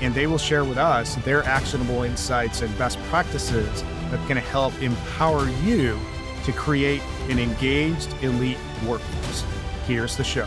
and they will share with us their actionable insights and best practices that can help empower you to create an engaged elite workforce. Here's the show.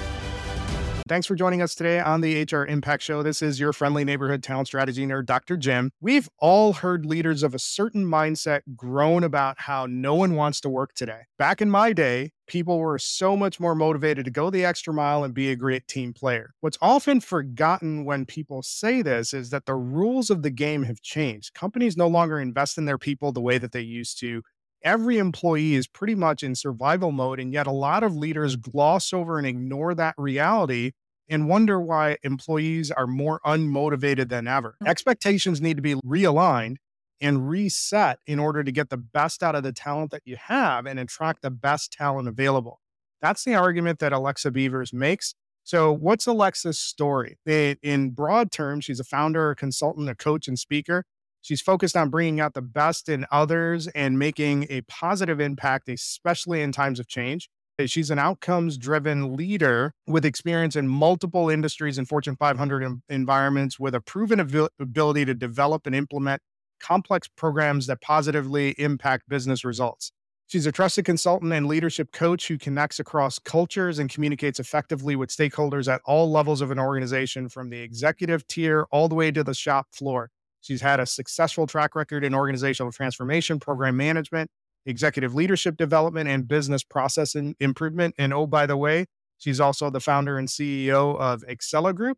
Thanks for joining us today on the HR Impact Show. This is your friendly neighborhood talent strategy nerd, Dr. Jim. We've all heard leaders of a certain mindset groan about how no one wants to work today. Back in my day, people were so much more motivated to go the extra mile and be a great team player. What's often forgotten when people say this is that the rules of the game have changed. Companies no longer invest in their people the way that they used to every employee is pretty much in survival mode. And yet, a lot of leaders gloss over and ignore that reality and wonder why employees are more unmotivated than ever. Mm. Expectations need to be realigned and reset in order to get the best out of the talent that you have and attract the best talent available. That's the argument that Alexa Beavers makes. So, what's Alexa's story? In broad terms, she's a founder, a consultant, a coach, and speaker. She's focused on bringing out the best in others and making a positive impact, especially in times of change. Uh, she's an outcomes driven leader with experience in multiple industries and Fortune 500 environments with a proven ability to develop and implement complex programs that positively impact business results. She's a trusted consultant and leadership coach who connects across cultures and communicates effectively with stakeholders at all levels of an organization, from the executive tier all the way to the shop floor. She's had a successful track record in organizational transformation, program management, executive leadership development, and business process improvement. And oh, by the way, she's also the founder and CEO of Excella Group.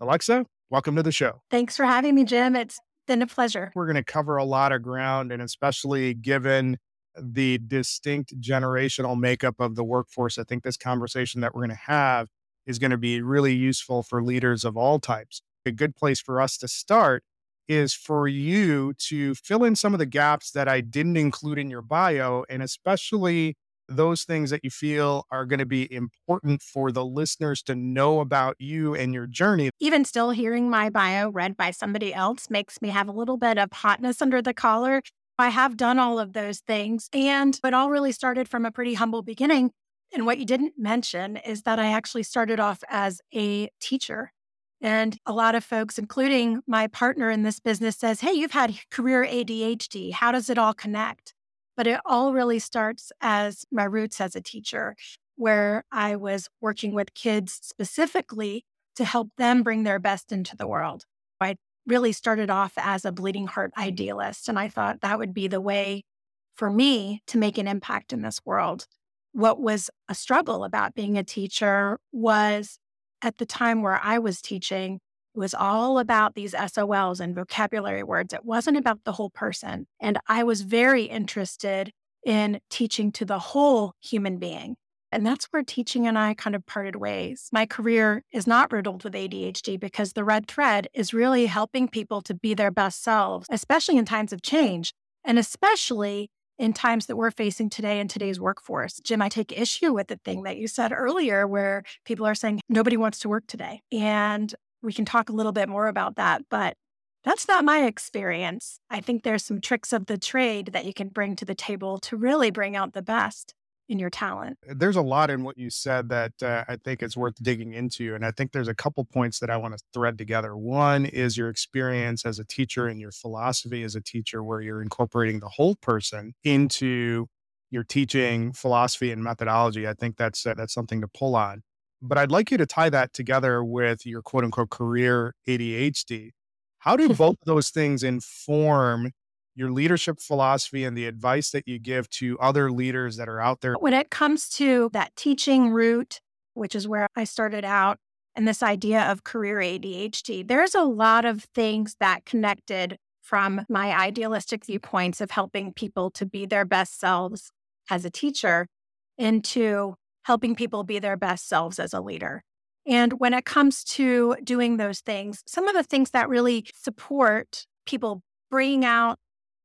Alexa, welcome to the show. Thanks for having me, Jim. It's been a pleasure. We're going to cover a lot of ground, and especially given the distinct generational makeup of the workforce, I think this conversation that we're going to have is going to be really useful for leaders of all types. A good place for us to start is for you to fill in some of the gaps that I didn't include in your bio, and especially those things that you feel are going to be important for the listeners to know about you and your journey. Even still, hearing my bio read by somebody else makes me have a little bit of hotness under the collar. I have done all of those things, and it all really started from a pretty humble beginning. And what you didn't mention is that I actually started off as a teacher. And a lot of folks, including my partner in this business, says, Hey, you've had career ADHD. How does it all connect? But it all really starts as my roots as a teacher, where I was working with kids specifically to help them bring their best into the world. I really started off as a bleeding heart idealist. And I thought that would be the way for me to make an impact in this world. What was a struggle about being a teacher was at the time where I was teaching, was all about these SOLs and vocabulary words. It wasn't about the whole person. And I was very interested in teaching to the whole human being. And that's where teaching and I kind of parted ways. My career is not riddled with ADHD because the red thread is really helping people to be their best selves, especially in times of change, and especially in times that we're facing today in today's workforce. Jim, I take issue with the thing that you said earlier, where people are saying nobody wants to work today. And we can talk a little bit more about that, but that's not my experience. I think there's some tricks of the trade that you can bring to the table to really bring out the best in your talent. There's a lot in what you said that uh, I think it's worth digging into. And I think there's a couple points that I want to thread together. One is your experience as a teacher and your philosophy as a teacher, where you're incorporating the whole person into your teaching philosophy and methodology. I think that's uh, that's something to pull on. But I'd like you to tie that together with your quote unquote career ADHD. How do both those things inform your leadership philosophy and the advice that you give to other leaders that are out there? When it comes to that teaching route, which is where I started out, and this idea of career ADHD, there's a lot of things that connected from my idealistic viewpoints of helping people to be their best selves as a teacher into helping people be their best selves as a leader. And when it comes to doing those things, some of the things that really support people bringing out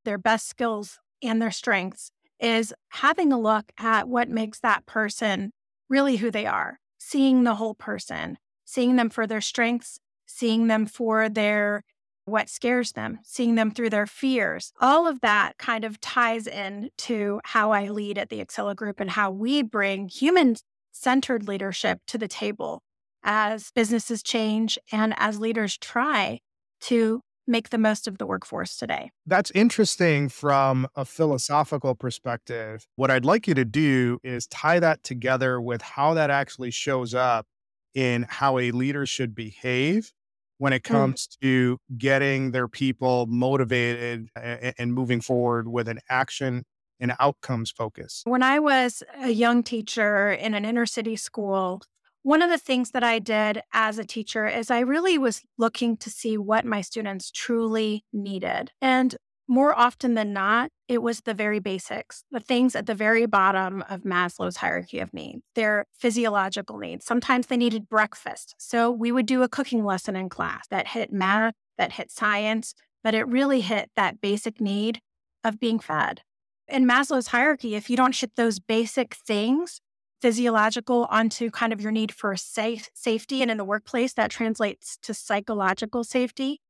their best skills and their strengths is having a look at what makes that person really who they are, seeing the whole person, seeing them for their strengths, seeing them for their what scares them, seeing them through their fears. All of that kind of ties in to how I lead at the Excella Group and how we bring human centered leadership to the table as businesses change and as leaders try to make the most of the workforce today. That's interesting from a philosophical perspective. What I'd like you to do is tie that together with how that actually shows up in how a leader should behave when it mm. comes mm. to getting their people motivated and moving forward with an action and outcomes focus. When I was a young teacher in an inner city school, one of the things that I did as a teacher is I really was looking to see what my students truly needed. And more often than not, it was the very basics, the things at the very bottom of Maslow's hierarchy of needs, their physiological needs. Sometimes they needed breakfast. So we would do a cooking lesson in class that hit math, that hit science, but it really hit that basic need of being fed. In Maslow's hierarchy, if you don't hit those basic things, physiological onto kind of your need for safe safety and in the workplace that translates to psychological safety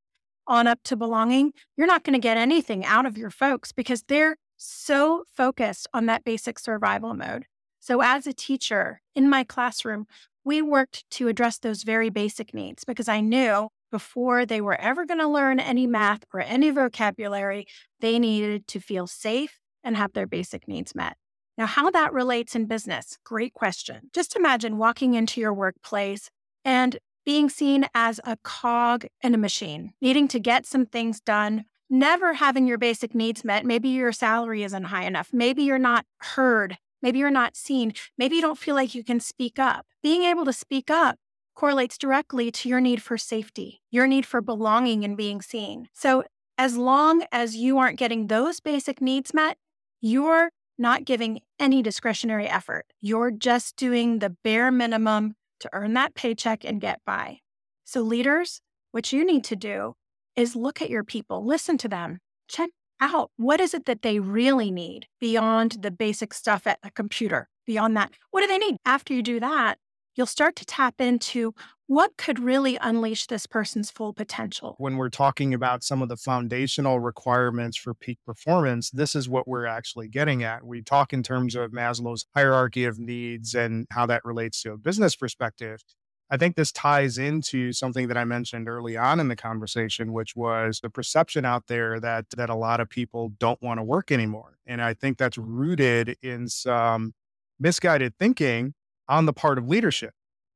on up to belonging you're not going to get anything out of your folks because they're so focused on that basic survival mode. So as a teacher in my classroom we worked to address those very basic needs because i knew before they were ever going to learn any math or any vocabulary they needed to feel safe and have their basic needs met. Now, how that relates in business, great question. Just imagine walking into your workplace and being seen as a cog in a machine, needing to get some things done, never having your basic needs met. Maybe your salary isn't high enough. Maybe you're not heard. Maybe you're not seen. Maybe you don't feel like you can speak up. Being able to speak up correlates directly to your need for safety, your need for belonging and being seen. So, as long as you aren't getting those basic needs met, you're not giving any discretionary effort. You're just doing the bare minimum to earn that paycheck and get by. So, leaders, what you need to do is look at your people, listen to them, check out what is it that they really need beyond the basic stuff at a computer. Beyond that, what do they need? After you do that, you'll start to tap into what could really unleash this person's full potential. When we're talking about some of the foundational requirements for peak performance, this is what we're actually getting at. We talk in terms of Maslow's hierarchy of needs and how that relates to a business perspective. I think this ties into something that I mentioned early on in the conversation, which was the perception out there that that a lot of people don't want to work anymore. And I think that's rooted in some misguided thinking on the part of leadership.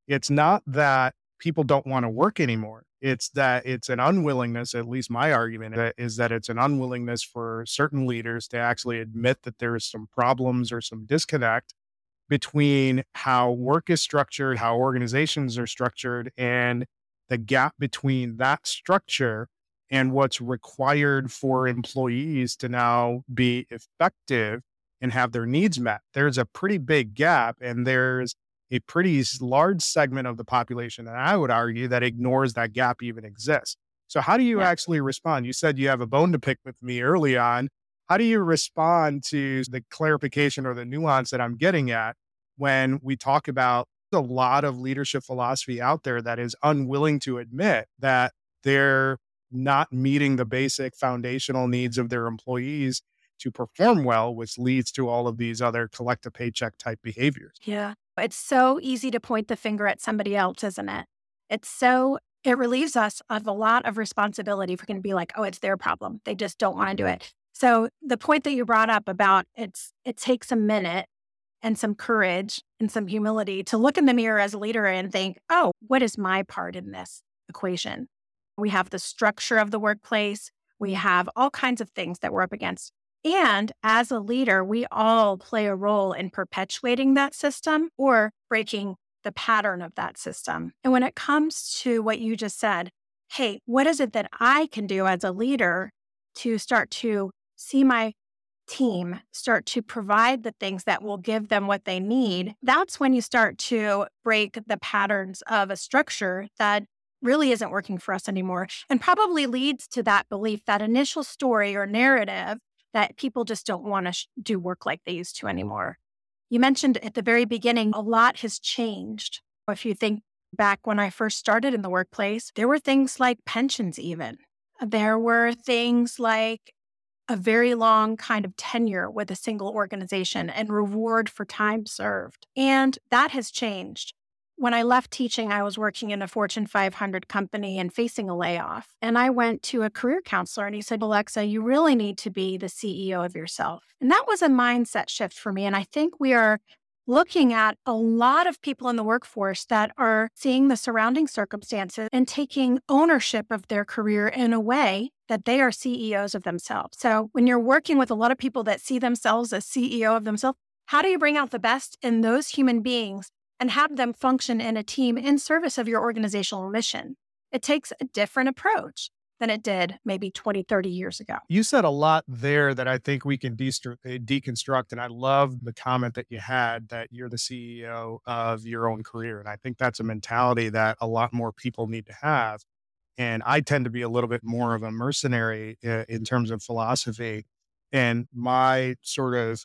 It's not that people don't want to work anymore. It's that it's an unwillingness, at least my argument is that it's an unwillingness for certain leaders to actually admit that there is some problems or some disconnect between how work is structured, how organizations are structured, and the gap between that structure and what's required for employees to now be effective and have their needs met. There's a pretty big gap, and there's a pretty large segment of the population, and I would argue that ignores that gap even exists. So, how do you yeah. actually respond? You said you have a bone to pick with me early on. How do you respond to the clarification or the nuance that I'm getting at when we talk about a lot of leadership philosophy out there that is unwilling to admit that they're not meeting the basic foundational needs of their employees to perform well, which leads to all of these other collective paycheck type behaviors. Yeah. It's so easy to point the finger at somebody else, isn't it? It's so, it relieves us of a lot of responsibility if going to be like, oh, it's their problem. They just don't want to do it. So the point that you brought up about it's, it takes a minute and some courage and some humility to look in the mirror as a leader and think, oh, what is my part in this equation? We have the structure of the workplace. We have all kinds of things that we're up against. And as a leader, we all play a role in perpetuating that system or breaking the pattern of that system. And when it comes to what you just said, hey, what is it that I can do as a leader to start to see my team start to provide the things that will give them what they need? That's when you start to break the patterns of a structure that really isn't working for us anymore and probably leads to that belief, that initial story or narrative that people just don't want to sh- do work like they used to anymore. You mentioned at the very beginning, a lot has changed. If you think back when I first started in the workplace, there were things like pensions, even. There were things like a very long kind of tenure with a single organization and reward for time served. And that has changed. When I left teaching, I was working in a Fortune 500 company and facing a layoff. And I went to a career counselor and he said, Alexa, you really need to be the CEO of yourself. And that was a mindset shift for me. And I think we are looking at a lot of people in the workforce that are seeing the surrounding circumstances and taking ownership of their career in a way that they are CEOs of themselves. So when you're working with a lot of people that see themselves as CEO of themselves, how do you bring out the best in those human beings and have them function in a team in service of your organizational mission. It takes a different approach than it did maybe 20, 30 years ago. You said a lot there that I think we can de- eh, deconstruct. And I love the comment that you had that you're the CEO of your own career. And I think that's a mentality that a lot more people need to have. And I tend to be a little bit more of a mercenary uh, in terms of philosophy. And my sort of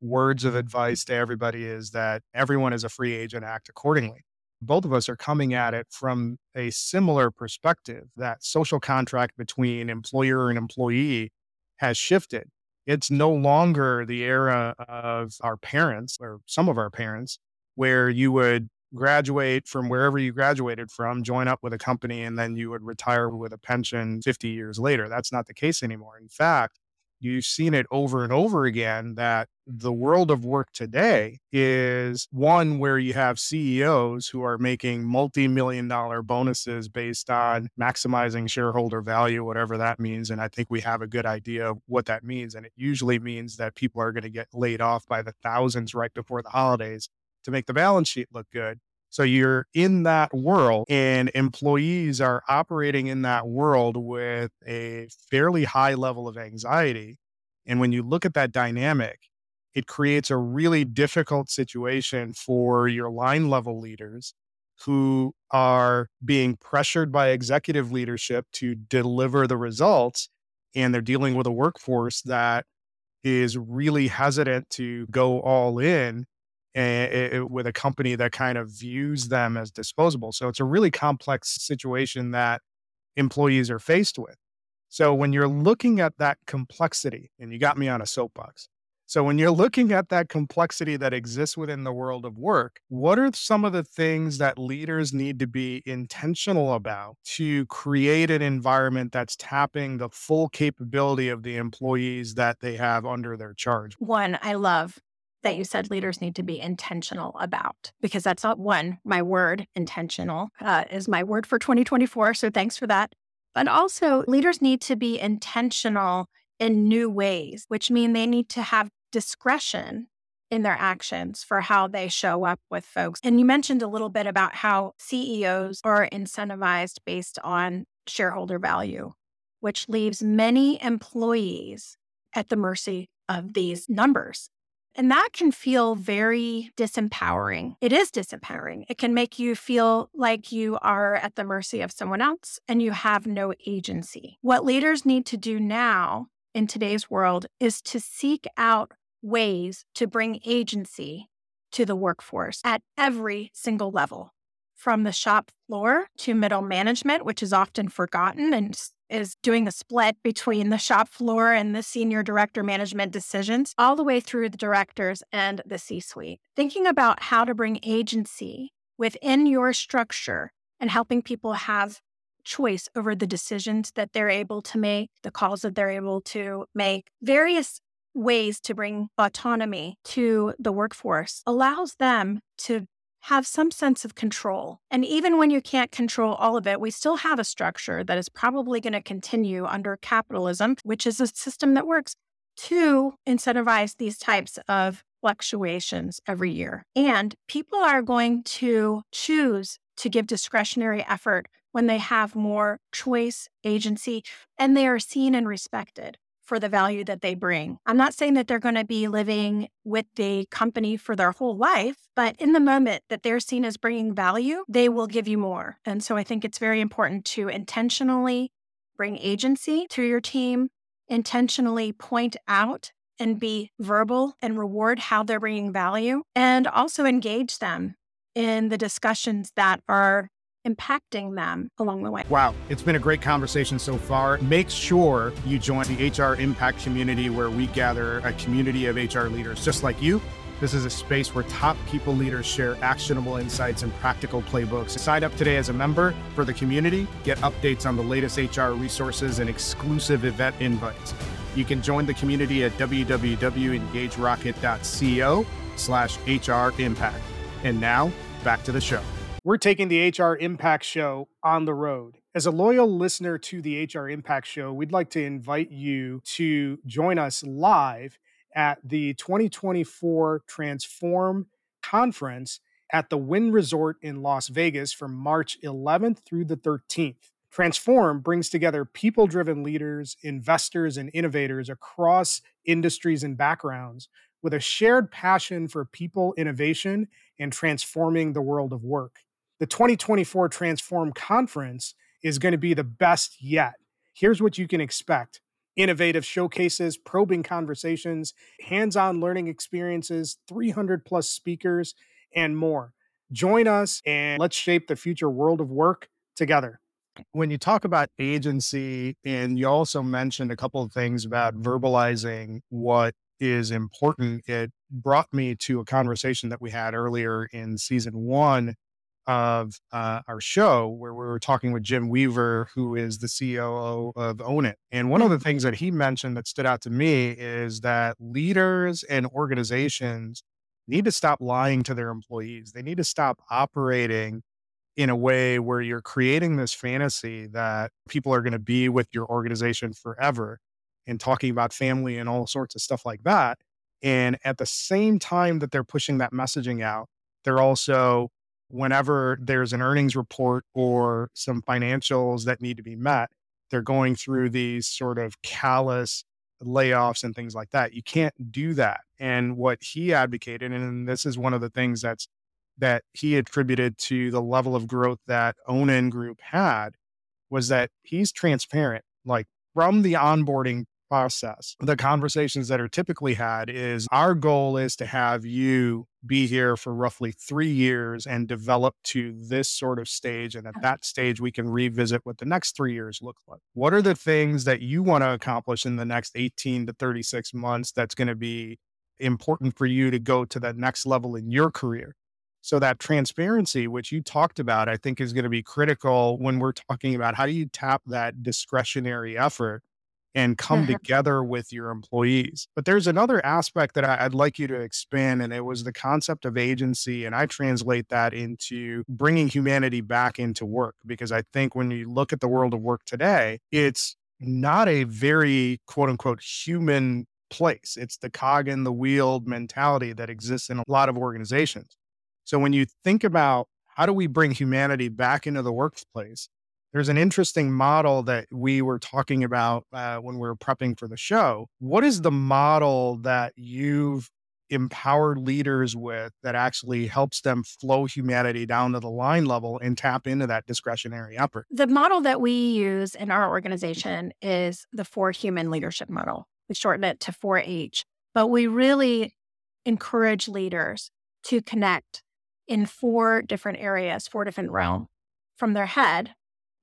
words of advice to everybody is that everyone is a free agent, act accordingly. Both of us are coming at it from a similar perspective that social contract between employer and employee has shifted. It's no longer the era of our parents or some of our parents where you would graduate from wherever you graduated from, join up with a company, and then you would retire with a pension 50 years later. That's not the case anymore. In fact, you've seen it over and over again that the world of work today is one where you have CEOs who are making multi million dollar bonuses based on maximizing shareholder value, whatever that means. And I think we have a good idea of what that means. And it usually means that people are going to get laid off by the thousands right before the holidays to make the balance sheet look good. So you're in that world, and employees are operating in that world with a fairly high level of anxiety. And when you look at that dynamic, it creates a really difficult situation for your line level leaders who are being pressured by executive leadership to deliver the results. And they're dealing with a workforce that is really hesitant to go all in and, with a company that kind of views them as disposable. So it's a really complex situation that employees are faced with. So when you're looking at that complexity, and you got me on a soapbox. So when you're looking at that complexity that exists within the world of work, what are some of the things that leaders need to be intentional about to create an environment that's tapping the full capability of the employees that they have under their charge? One, I love that you said leaders need to be intentional about because that's not one my word intentional uh, is my word for 2024 so thanks for that. But also leaders need to be intentional in new ways which mean they need to have discretion in their actions for how they show up with folks. And you mentioned a little bit about how ceos are incentivized based on shareholder value which leaves many employees at the mercy of these numbers and that can feel very disempowering. It is disempowering. It can make you feel like you are at the mercy of someone else and you have no agency. What leaders need to do now in today's world is to seek out ways to bring agency to the workforce at every single level, from the shop floor to middle management, which is often forgotten and is doing a split between the shop floor and the senior director management decisions, all the way through the directors and the C suite. Thinking about how to bring agency within your structure and helping people have choice over the decisions that they're able to make, the calls that they're able to make, various ways to bring autonomy to the workforce allows them to have some sense of control. And even when you can't control all of it, we still have a structure that is probably going to continue under capitalism, which is a system that works to incentivize these types of fluctuations every year. And people are going to choose to give discretionary effort when they have more choice, agency, and they are seen and respected for the value that they bring. I'm not saying that they're going to be living with the company for their whole life, but in the moment that they're seen as bringing value, they will give you more. And so I think it's very important to intentionally bring agency to your team intentionally point out and be verbal and reward how they're bringing value and also engage them in the discussions that are impacting them along the way. Wow, it's been a great conversation so far. Make sure you join the HR Impact community where we gather a community of HR leaders just like you. This is a space where top people leaders share actionable insights and practical playbooks. Sign up today as a member for the community, get updates on the latest HR resources and exclusive event invites. You can join the community at www.engagerocket.co slash HR Impact. And now, back to the show. We're taking the HR Impact Show on the road. As a loyal listener to the HR Impact Show, we'd like to invite you to join us live at the 2024 Transform Conference at the Wynn Resort in Las Vegas from March 11th through the 13th. Transform brings together people driven leaders, investors, and innovators across industries and backgrounds with a shared passion for people innovation and transforming the world of work the 2024 Transform Conference is going to be the best yet. Here's what you can expect innovative showcases, probing conversations, hands on learning experiences, 300 plus speakers, and more. Join us and let's shape the future world of work together. When you talk about agency, and you also mentioned a couple of things about verbalizing what is important, it brought me to a conversation that we had earlier in season one of uh, our show where we were talking with Jim Weaver, who is the COO of Onin. And one of the things that he mentioned that stood out to me is that leaders and organizations need to stop lying to their employees. They need to stop operating in a way where you're creating this fantasy that people are going to be with your organization forever and talking about family and all sorts of stuff like that. And at the same time that they're pushing that messaging out, they're also whenever there's an earnings report or some financials that need to be met, they're going through these sort of callous layoffs and things like that. You can't do that. And what he advocated, and this is one of the things that's that he attributed to the level of growth that Onin Group had, was that he's transparent. Like from the onboarding process. The conversations that are typically had is our goal is to have you be here for roughly three years and develop to this sort of stage. And at that stage, we can revisit what the next three years look like. What are the things that you want to accomplish in the next 18 to 36 months that's going to be important for you to go to that next level in your career? So that transparency, which you talked about, I think is going to be critical when we're talking about how do you tap that discretionary effort and come mm-hmm. together with your employees. But there's another aspect that I, would like you to expand, and it was the concept of agency. And I translate that into bringing humanity back into work, because I think when you look at the world of work today, it's not a very quote unquote human place. It's the cog in the wheel mentality that exists in a lot of organizations. So when you think about how do we bring humanity back into the workplace, there's an interesting model that we were talking about uh, when we were prepping for the show. What is the model that you've empowered leaders with that actually helps them flow humanity down to the line level and tap into that discretionary effort? The model that we use in our organization is the four human leadership model. We shorten it to 4H, but we really encourage leaders to connect in four different areas, four different realms from their head,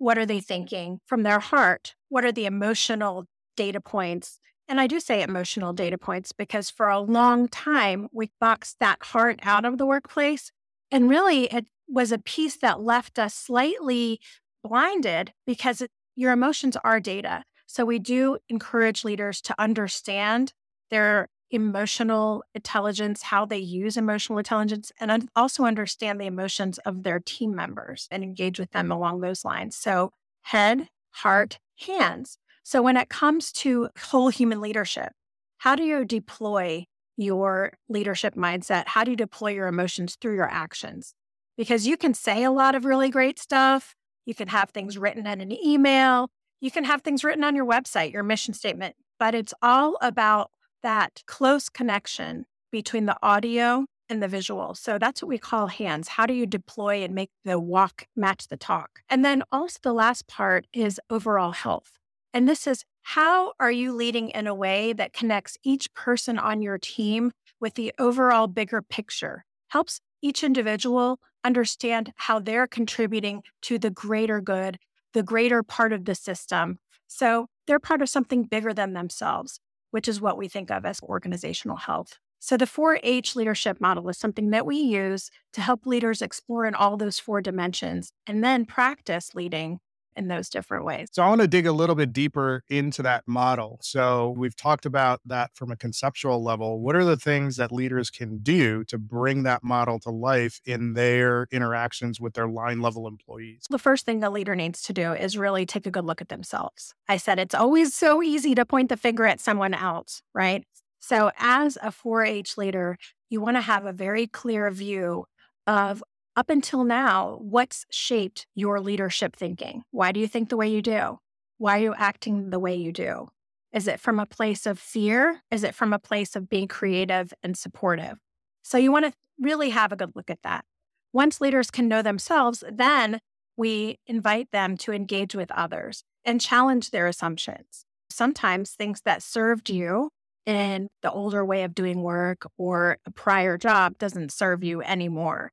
what are they thinking from their heart? What are the emotional data points? And I do say emotional data points because for a long time, we boxed that heart out of the workplace. And really, it was a piece that left us slightly blinded because it, your emotions are data. So we do encourage leaders to understand their emotional intelligence, how they use emotional intelligence, and also understand the emotions of their team members and engage with them along those lines. So, head, heart, hands. So, when it comes to whole human leadership, how do you deploy your leadership mindset? How do you deploy your emotions through your actions? Because you can say a lot of really great stuff. You can have things written in an email. You can have things written on your website, your mission statement, but it's all about that close connection between the audio and the visual. So that's what we call hands. How do you deploy and make the walk match the talk? And then also the last part is overall health. And this is How are you leading in a way that connects each person on your team with the overall bigger picture? Helps each individual understand how they're contributing to the greater good, the greater part of the system. So they're part of something bigger than themselves, which is what we think of as organizational health. So, the 4 H leadership model is something that we use to help leaders explore in all those four dimensions and then practice leading in those different ways. So I want to dig a little bit deeper into that model. So we've talked about that from a conceptual level. What are the things that leaders can do to bring that model to life in their interactions with their line level employees? The first thing the leader needs to do is really take a good look at themselves. I said it's always so easy to point the finger at someone else, right? So as a 4-H leader, you want to have a very clear view of up until now, what's shaped your leadership thinking? Why do you think the way you do? Why are you acting the way you do? Is it from a place of fear? Is it from a place of being creative and supportive? So you want to really have a good look at that. Once leaders can know themselves, then we invite them to engage with others and challenge their assumptions. Sometimes things that served you in the older way of doing work or a prior job doesn't serve you anymore.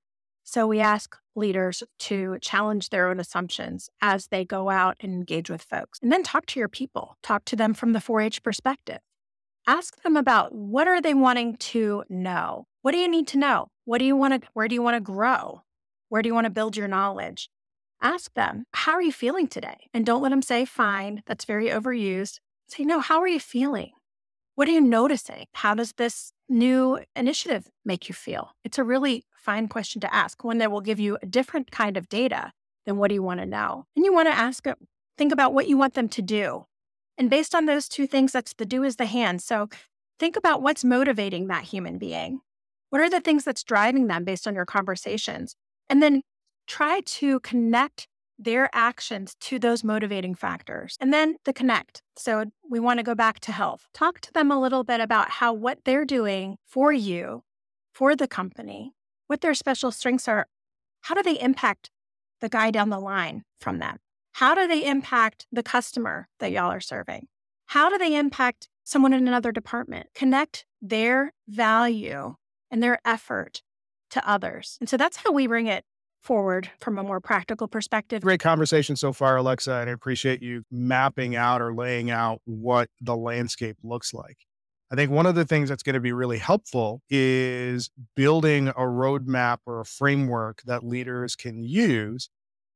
So we ask leaders to challenge their own assumptions as they go out and engage with folks. And then talk to your people, talk to them from the 4 H perspective. Ask them about what are they wanting to know? What do you need to know? What do you want to where do you want to grow? Where do you want to build your knowledge? Ask them, how are you feeling today? And don't let them say fine, that's very overused. Say, no, how are you feeling? What are you noticing? How does this new initiative make you feel? It's a really fine question to ask, one that will give you a different kind of data than what do you want to know. And you want to ask, think about what you want them to do. And based on those two things, that's the do is the hand. So think about what's motivating that human being. What are the things that's driving them based on your conversations? And then try to connect their actions to those motivating factors. And then the connect. So we want to go back to health. Talk to them a little bit about how what they're doing for you, for the company, what their special strengths are. How do they impact the guy down the line from them? How do they impact the customer that y'all are serving? How do they impact someone in another department? Connect their value and their effort to others. And so that's how we bring it forward from a more practical perspective. Great conversation so far, Alexa, and I appreciate you mapping out or laying out what the landscape looks like. I think one of the things that's going to be really helpful is building a roadmap or a framework that leaders can use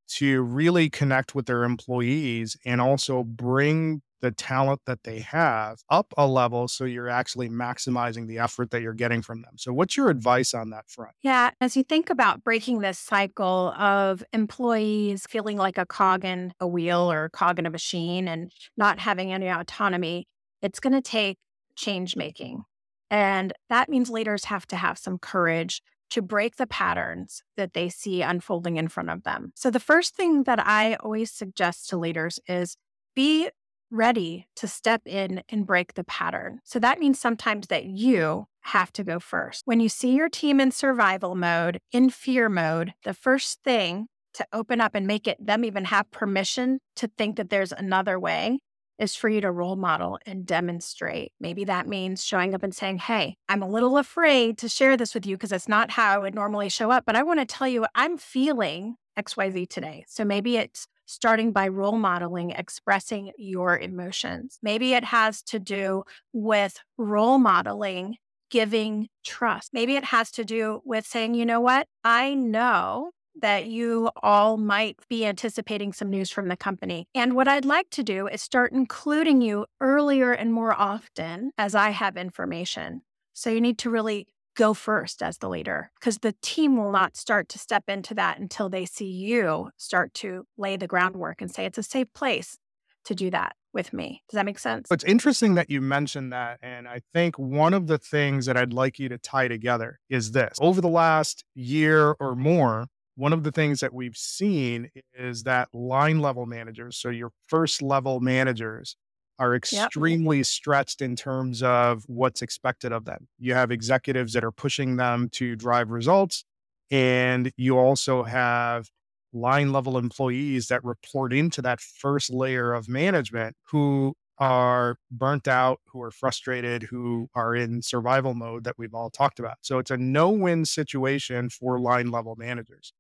to really connect with their employees and also bring the talent that they have up a level so you're actually maximizing the effort that you're getting from them. So, what's your advice on that front? Yeah, as you think about breaking this cycle of employees feeling like a cog in a wheel or a cog in a machine and not having any autonomy, it's going to take change making. And that means leaders have to have some courage to break the patterns that they see unfolding in front of them. So, the first thing that I always suggest to leaders is be ready to step in and break the pattern. So that means sometimes that you have to go first. When you see your team in survival mode, in fear mode, the first thing to open up and make it them even have permission to think that there's another way is for you to role model and demonstrate. Maybe that means showing up and saying, Hey, I'm a little afraid to share this with you because it's not how I would normally show up, but I want to tell you I'm feeling XYZ today. So maybe it's starting by role modeling, expressing your emotions. Maybe it has to do with role modeling, giving trust. Maybe it has to do with saying, you know what? I know that you all might be anticipating some news from the company. And what I'd like to do is start including you earlier and more often as I have information. So you need to really go first as the leader because the team will not start to step into that until they see you start to lay the groundwork and say it's a safe place to do that with me. Does that make sense? It's interesting that you mentioned that. And I think one of the things that I'd like you to tie together is this over the last year or more, one of the things that we've seen is that line level managers, so your first level managers, are extremely yep. stretched in terms of what's expected of them. You have executives that are pushing them to drive results, and you also have line level employees that report into that first layer of management who are burnt out, who are frustrated, who are in survival mode that we've all talked about. So it's a no win situation for line level managers.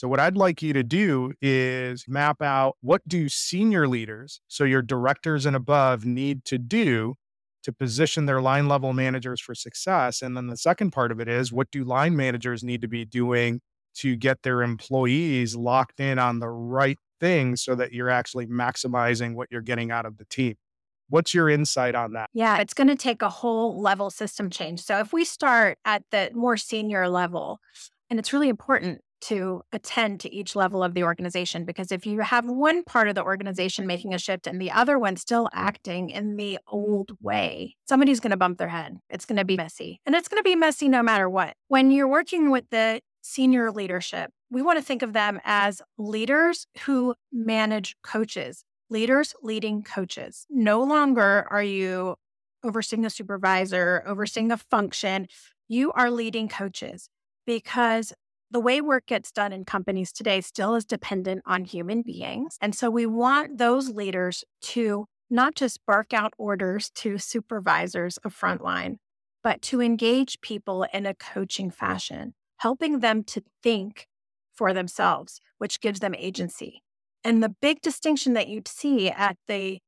So what I'd like you to do is map out what do senior leaders, so your directors and above need to do to position their line level managers for success. And then the second part of it is what do line managers need to be doing to get their employees locked in on the right things so that you're actually maximizing what you're getting out of the team. What's your insight on that? Yeah, it's going to take a whole level system change. So if we start at the more senior level, and it's really important to attend to each level of the organization because if you have one part of the organization making a shift and the other one still acting in the old way, somebody's going to bump their head. It's going to be messy. And it's going to be messy no matter what. When you're working with the senior leadership, we want to think of them as leaders who manage coaches, leaders leading coaches. No longer are you overseeing a supervisor, overseeing a function. You are leading coaches because the way work gets done in companies today still is dependent on human beings. And so we want those leaders to not just bark out orders to supervisors of frontline, but to engage people in a coaching fashion, helping them to think for themselves, which gives them agency. And the big distinction that you'd see at the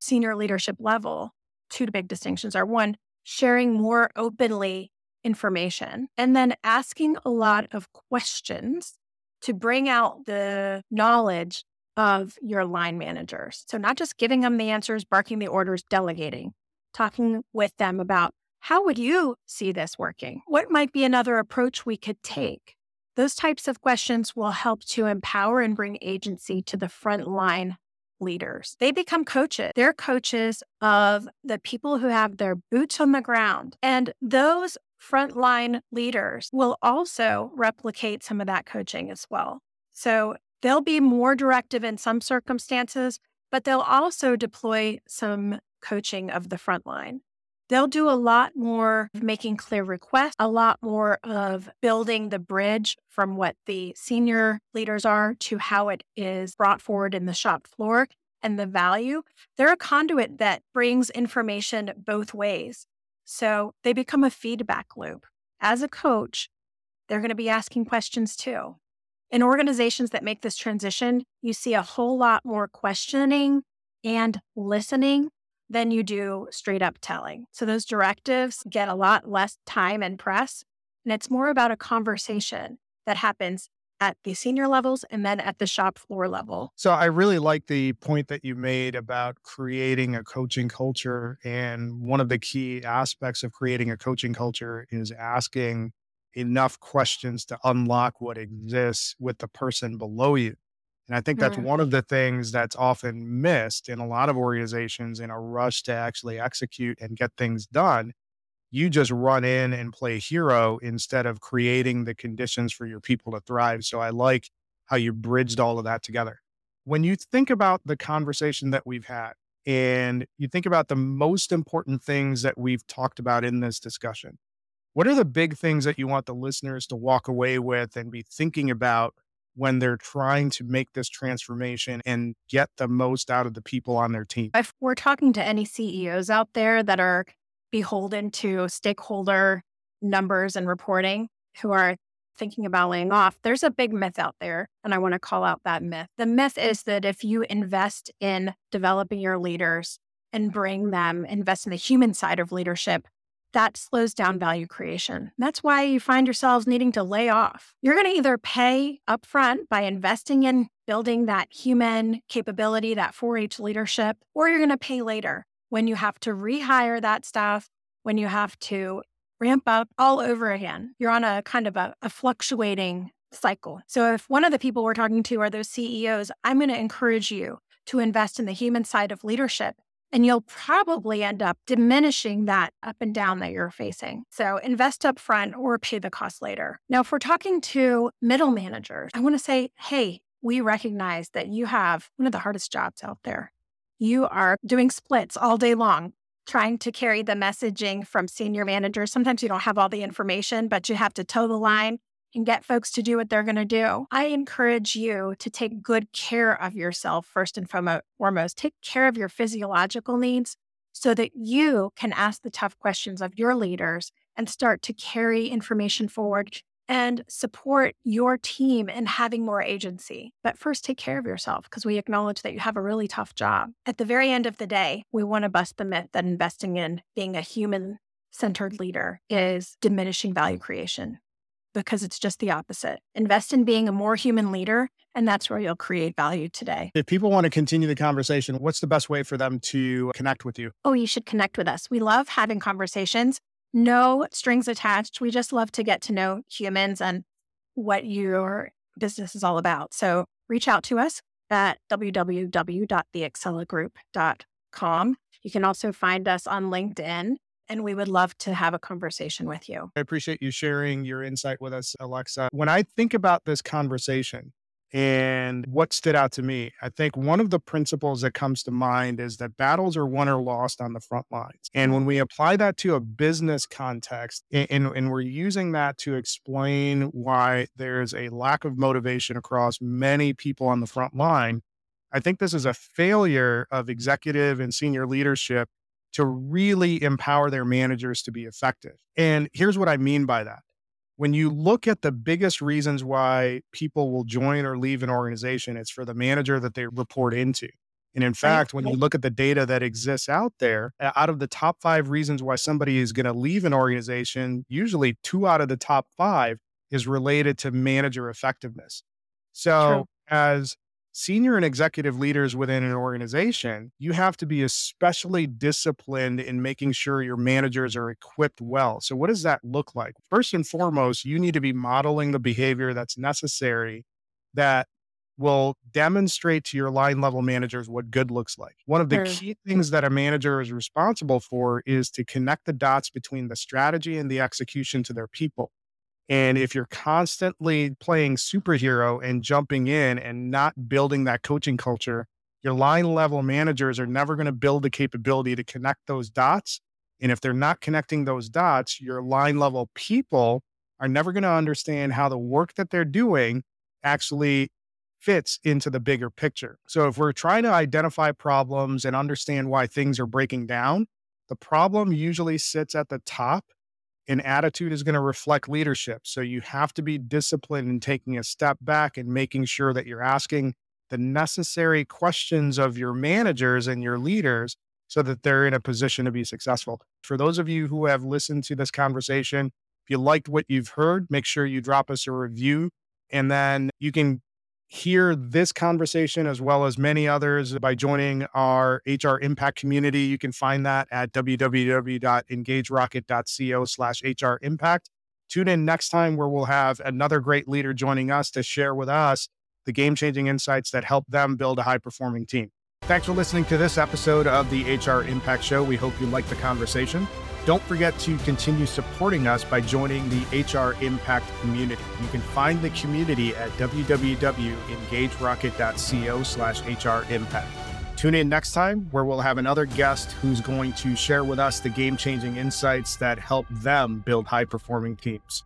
senior leadership level, two big distinctions are one, sharing more openly information and then asking a lot of questions to bring out the knowledge of your line managers. So, not just giving them the answers, barking the orders, delegating, talking with them about how would you see this working? What might be another approach we could take? Those types of questions will help to empower and bring agency to the frontline leaders. They become coaches. They're coaches of the people who have their boots on the ground. And those frontline leaders will also replicate some of that coaching as well. So they'll be more directive in some circumstances, but they'll also deploy some coaching of the frontline. They'll do a lot more of making clear requests, a lot more of building the bridge from what the senior leaders are to how it is brought forward in the shop floor and the value. They're a conduit that brings information both ways. So they become a feedback loop. As a coach, they're going to be asking questions too. In organizations that make this transition, you see a whole lot more questioning and listening than you do straight up telling. So those directives get a lot less time and press. And it's more about a conversation that happens at the senior levels and then at the shop floor level. So I really like the point that you made about creating a coaching culture. And one of the key aspects of creating a coaching culture is asking enough questions to unlock what exists with the person below you. And I think that's mm. one of the things that's often missed in a lot of organizations in a rush to actually execute and get things done you just run in and play hero instead of creating the conditions for your people to thrive. So I like how you bridged all of that together. When you think about the conversation that we've had and you think about the most important things that we've talked about in this discussion, what are the big things that you want the listeners to walk away with and be thinking about when they're trying to make this transformation and get the most out of the people on their team? If we're talking to any CEOs out there that are beholden to stakeholder numbers and reporting who are thinking about laying off, there's a big myth out there. And I want to call out that myth. The myth is that if you invest in developing your leaders and bring them, invest in the human side of leadership, that slows down value creation. That's why you find yourselves needing to lay off. You're going to either pay upfront by investing in building that human capability, that 4 H leadership, or you're going to pay later when you have to rehire that staff, when you have to ramp up all over again. You're on a kind of a, a fluctuating cycle. So if one of the people we're talking to are those CEOs, I'm going to encourage you to invest in the human side of leadership. And you'll probably end up diminishing that up and down that you're facing. So invest up front or pay the cost later. Now, if we're talking to middle managers, I want to say, hey, we recognize that you have one of the hardest jobs out there you are doing splits all day long, trying to carry the messaging from senior managers. Sometimes you don't have all the information, but you have to toe the line and get folks to do what they're going to do. I encourage you to take good care of yourself first and foremost. Take care of your physiological needs so that you can ask the tough questions of your leaders and start to carry information forward and support your team in having more agency. But first, take care of yourself because we acknowledge that you have a really tough job. At the very end of the day, we want to bust the myth that investing in being a human centered leader is diminishing value creation because it's just the opposite. Invest in being a more human leader, and that's where you'll create value today. If people want to continue the conversation, what's the best way for them to connect with you? Oh, you should connect with us. We love having conversations no strings attached. We just love to get to know humans and what your business is all about. So reach out to us at www.theexcelagroup.com. You can also find us on LinkedIn, and we would love to have a conversation with you. I appreciate you sharing your insight with us, Alexa. When I think about this conversation, and what stood out to me, I think one of the principles that comes to mind is that battles are won or lost on the front lines. And when we apply that to a business context, and, and we're using that to explain why there's a lack of motivation across many people on the front line, I think this is a failure of executive and senior leadership to really empower their managers to be effective. And here's what I mean by that when you look at the biggest reasons why people will join or leave an organization, it's for the manager that they report into. And in fact, when you look at the data that exists out there, out of the top five reasons why somebody is going to leave an organization, usually two out of the top five is related to manager effectiveness. So, True. as senior and executive leaders within an organization, you have to be especially disciplined in making sure your managers are equipped well. So, what does that look like? First and foremost, you need to be modeling the behavior that's necessary that will demonstrate to your line level managers what good looks like. One of the sure. key things that a manager is responsible for is to connect the dots between the strategy and the execution to their people. And if you're constantly playing superhero and jumping in and not building that coaching culture, your line level managers are never going to build the capability to connect those dots. And if they're not connecting those dots, your line level people are never going to understand how the work that they're doing actually fits into the bigger picture. So if we're trying to identify problems and understand why things are breaking down, the problem usually sits at the top and attitude is going to reflect leadership. So you have to be disciplined in taking a step back and making sure that you're asking the necessary questions of your managers and your leaders so that they're in a position to be successful. For those of you who have listened to this conversation, if you liked what you've heard, make sure you drop us a review and then you can hear this conversation as well as many others by joining our HR Impact community. You can find that at www.engagerocket.co slash HR Impact. Tune in next time where we'll have another great leader joining us to share with us the game changing insights that help them build a high performing team. Thanks for listening to this episode of the HR Impact Show. We hope you liked the conversation. Don't forget to continue supporting us by joining the HR Impact community. You can find the community at www.engagerocket.co slash HR Impact. Tune in next time where we'll have another guest who's going to share with us the game changing insights that help them build high performing teams.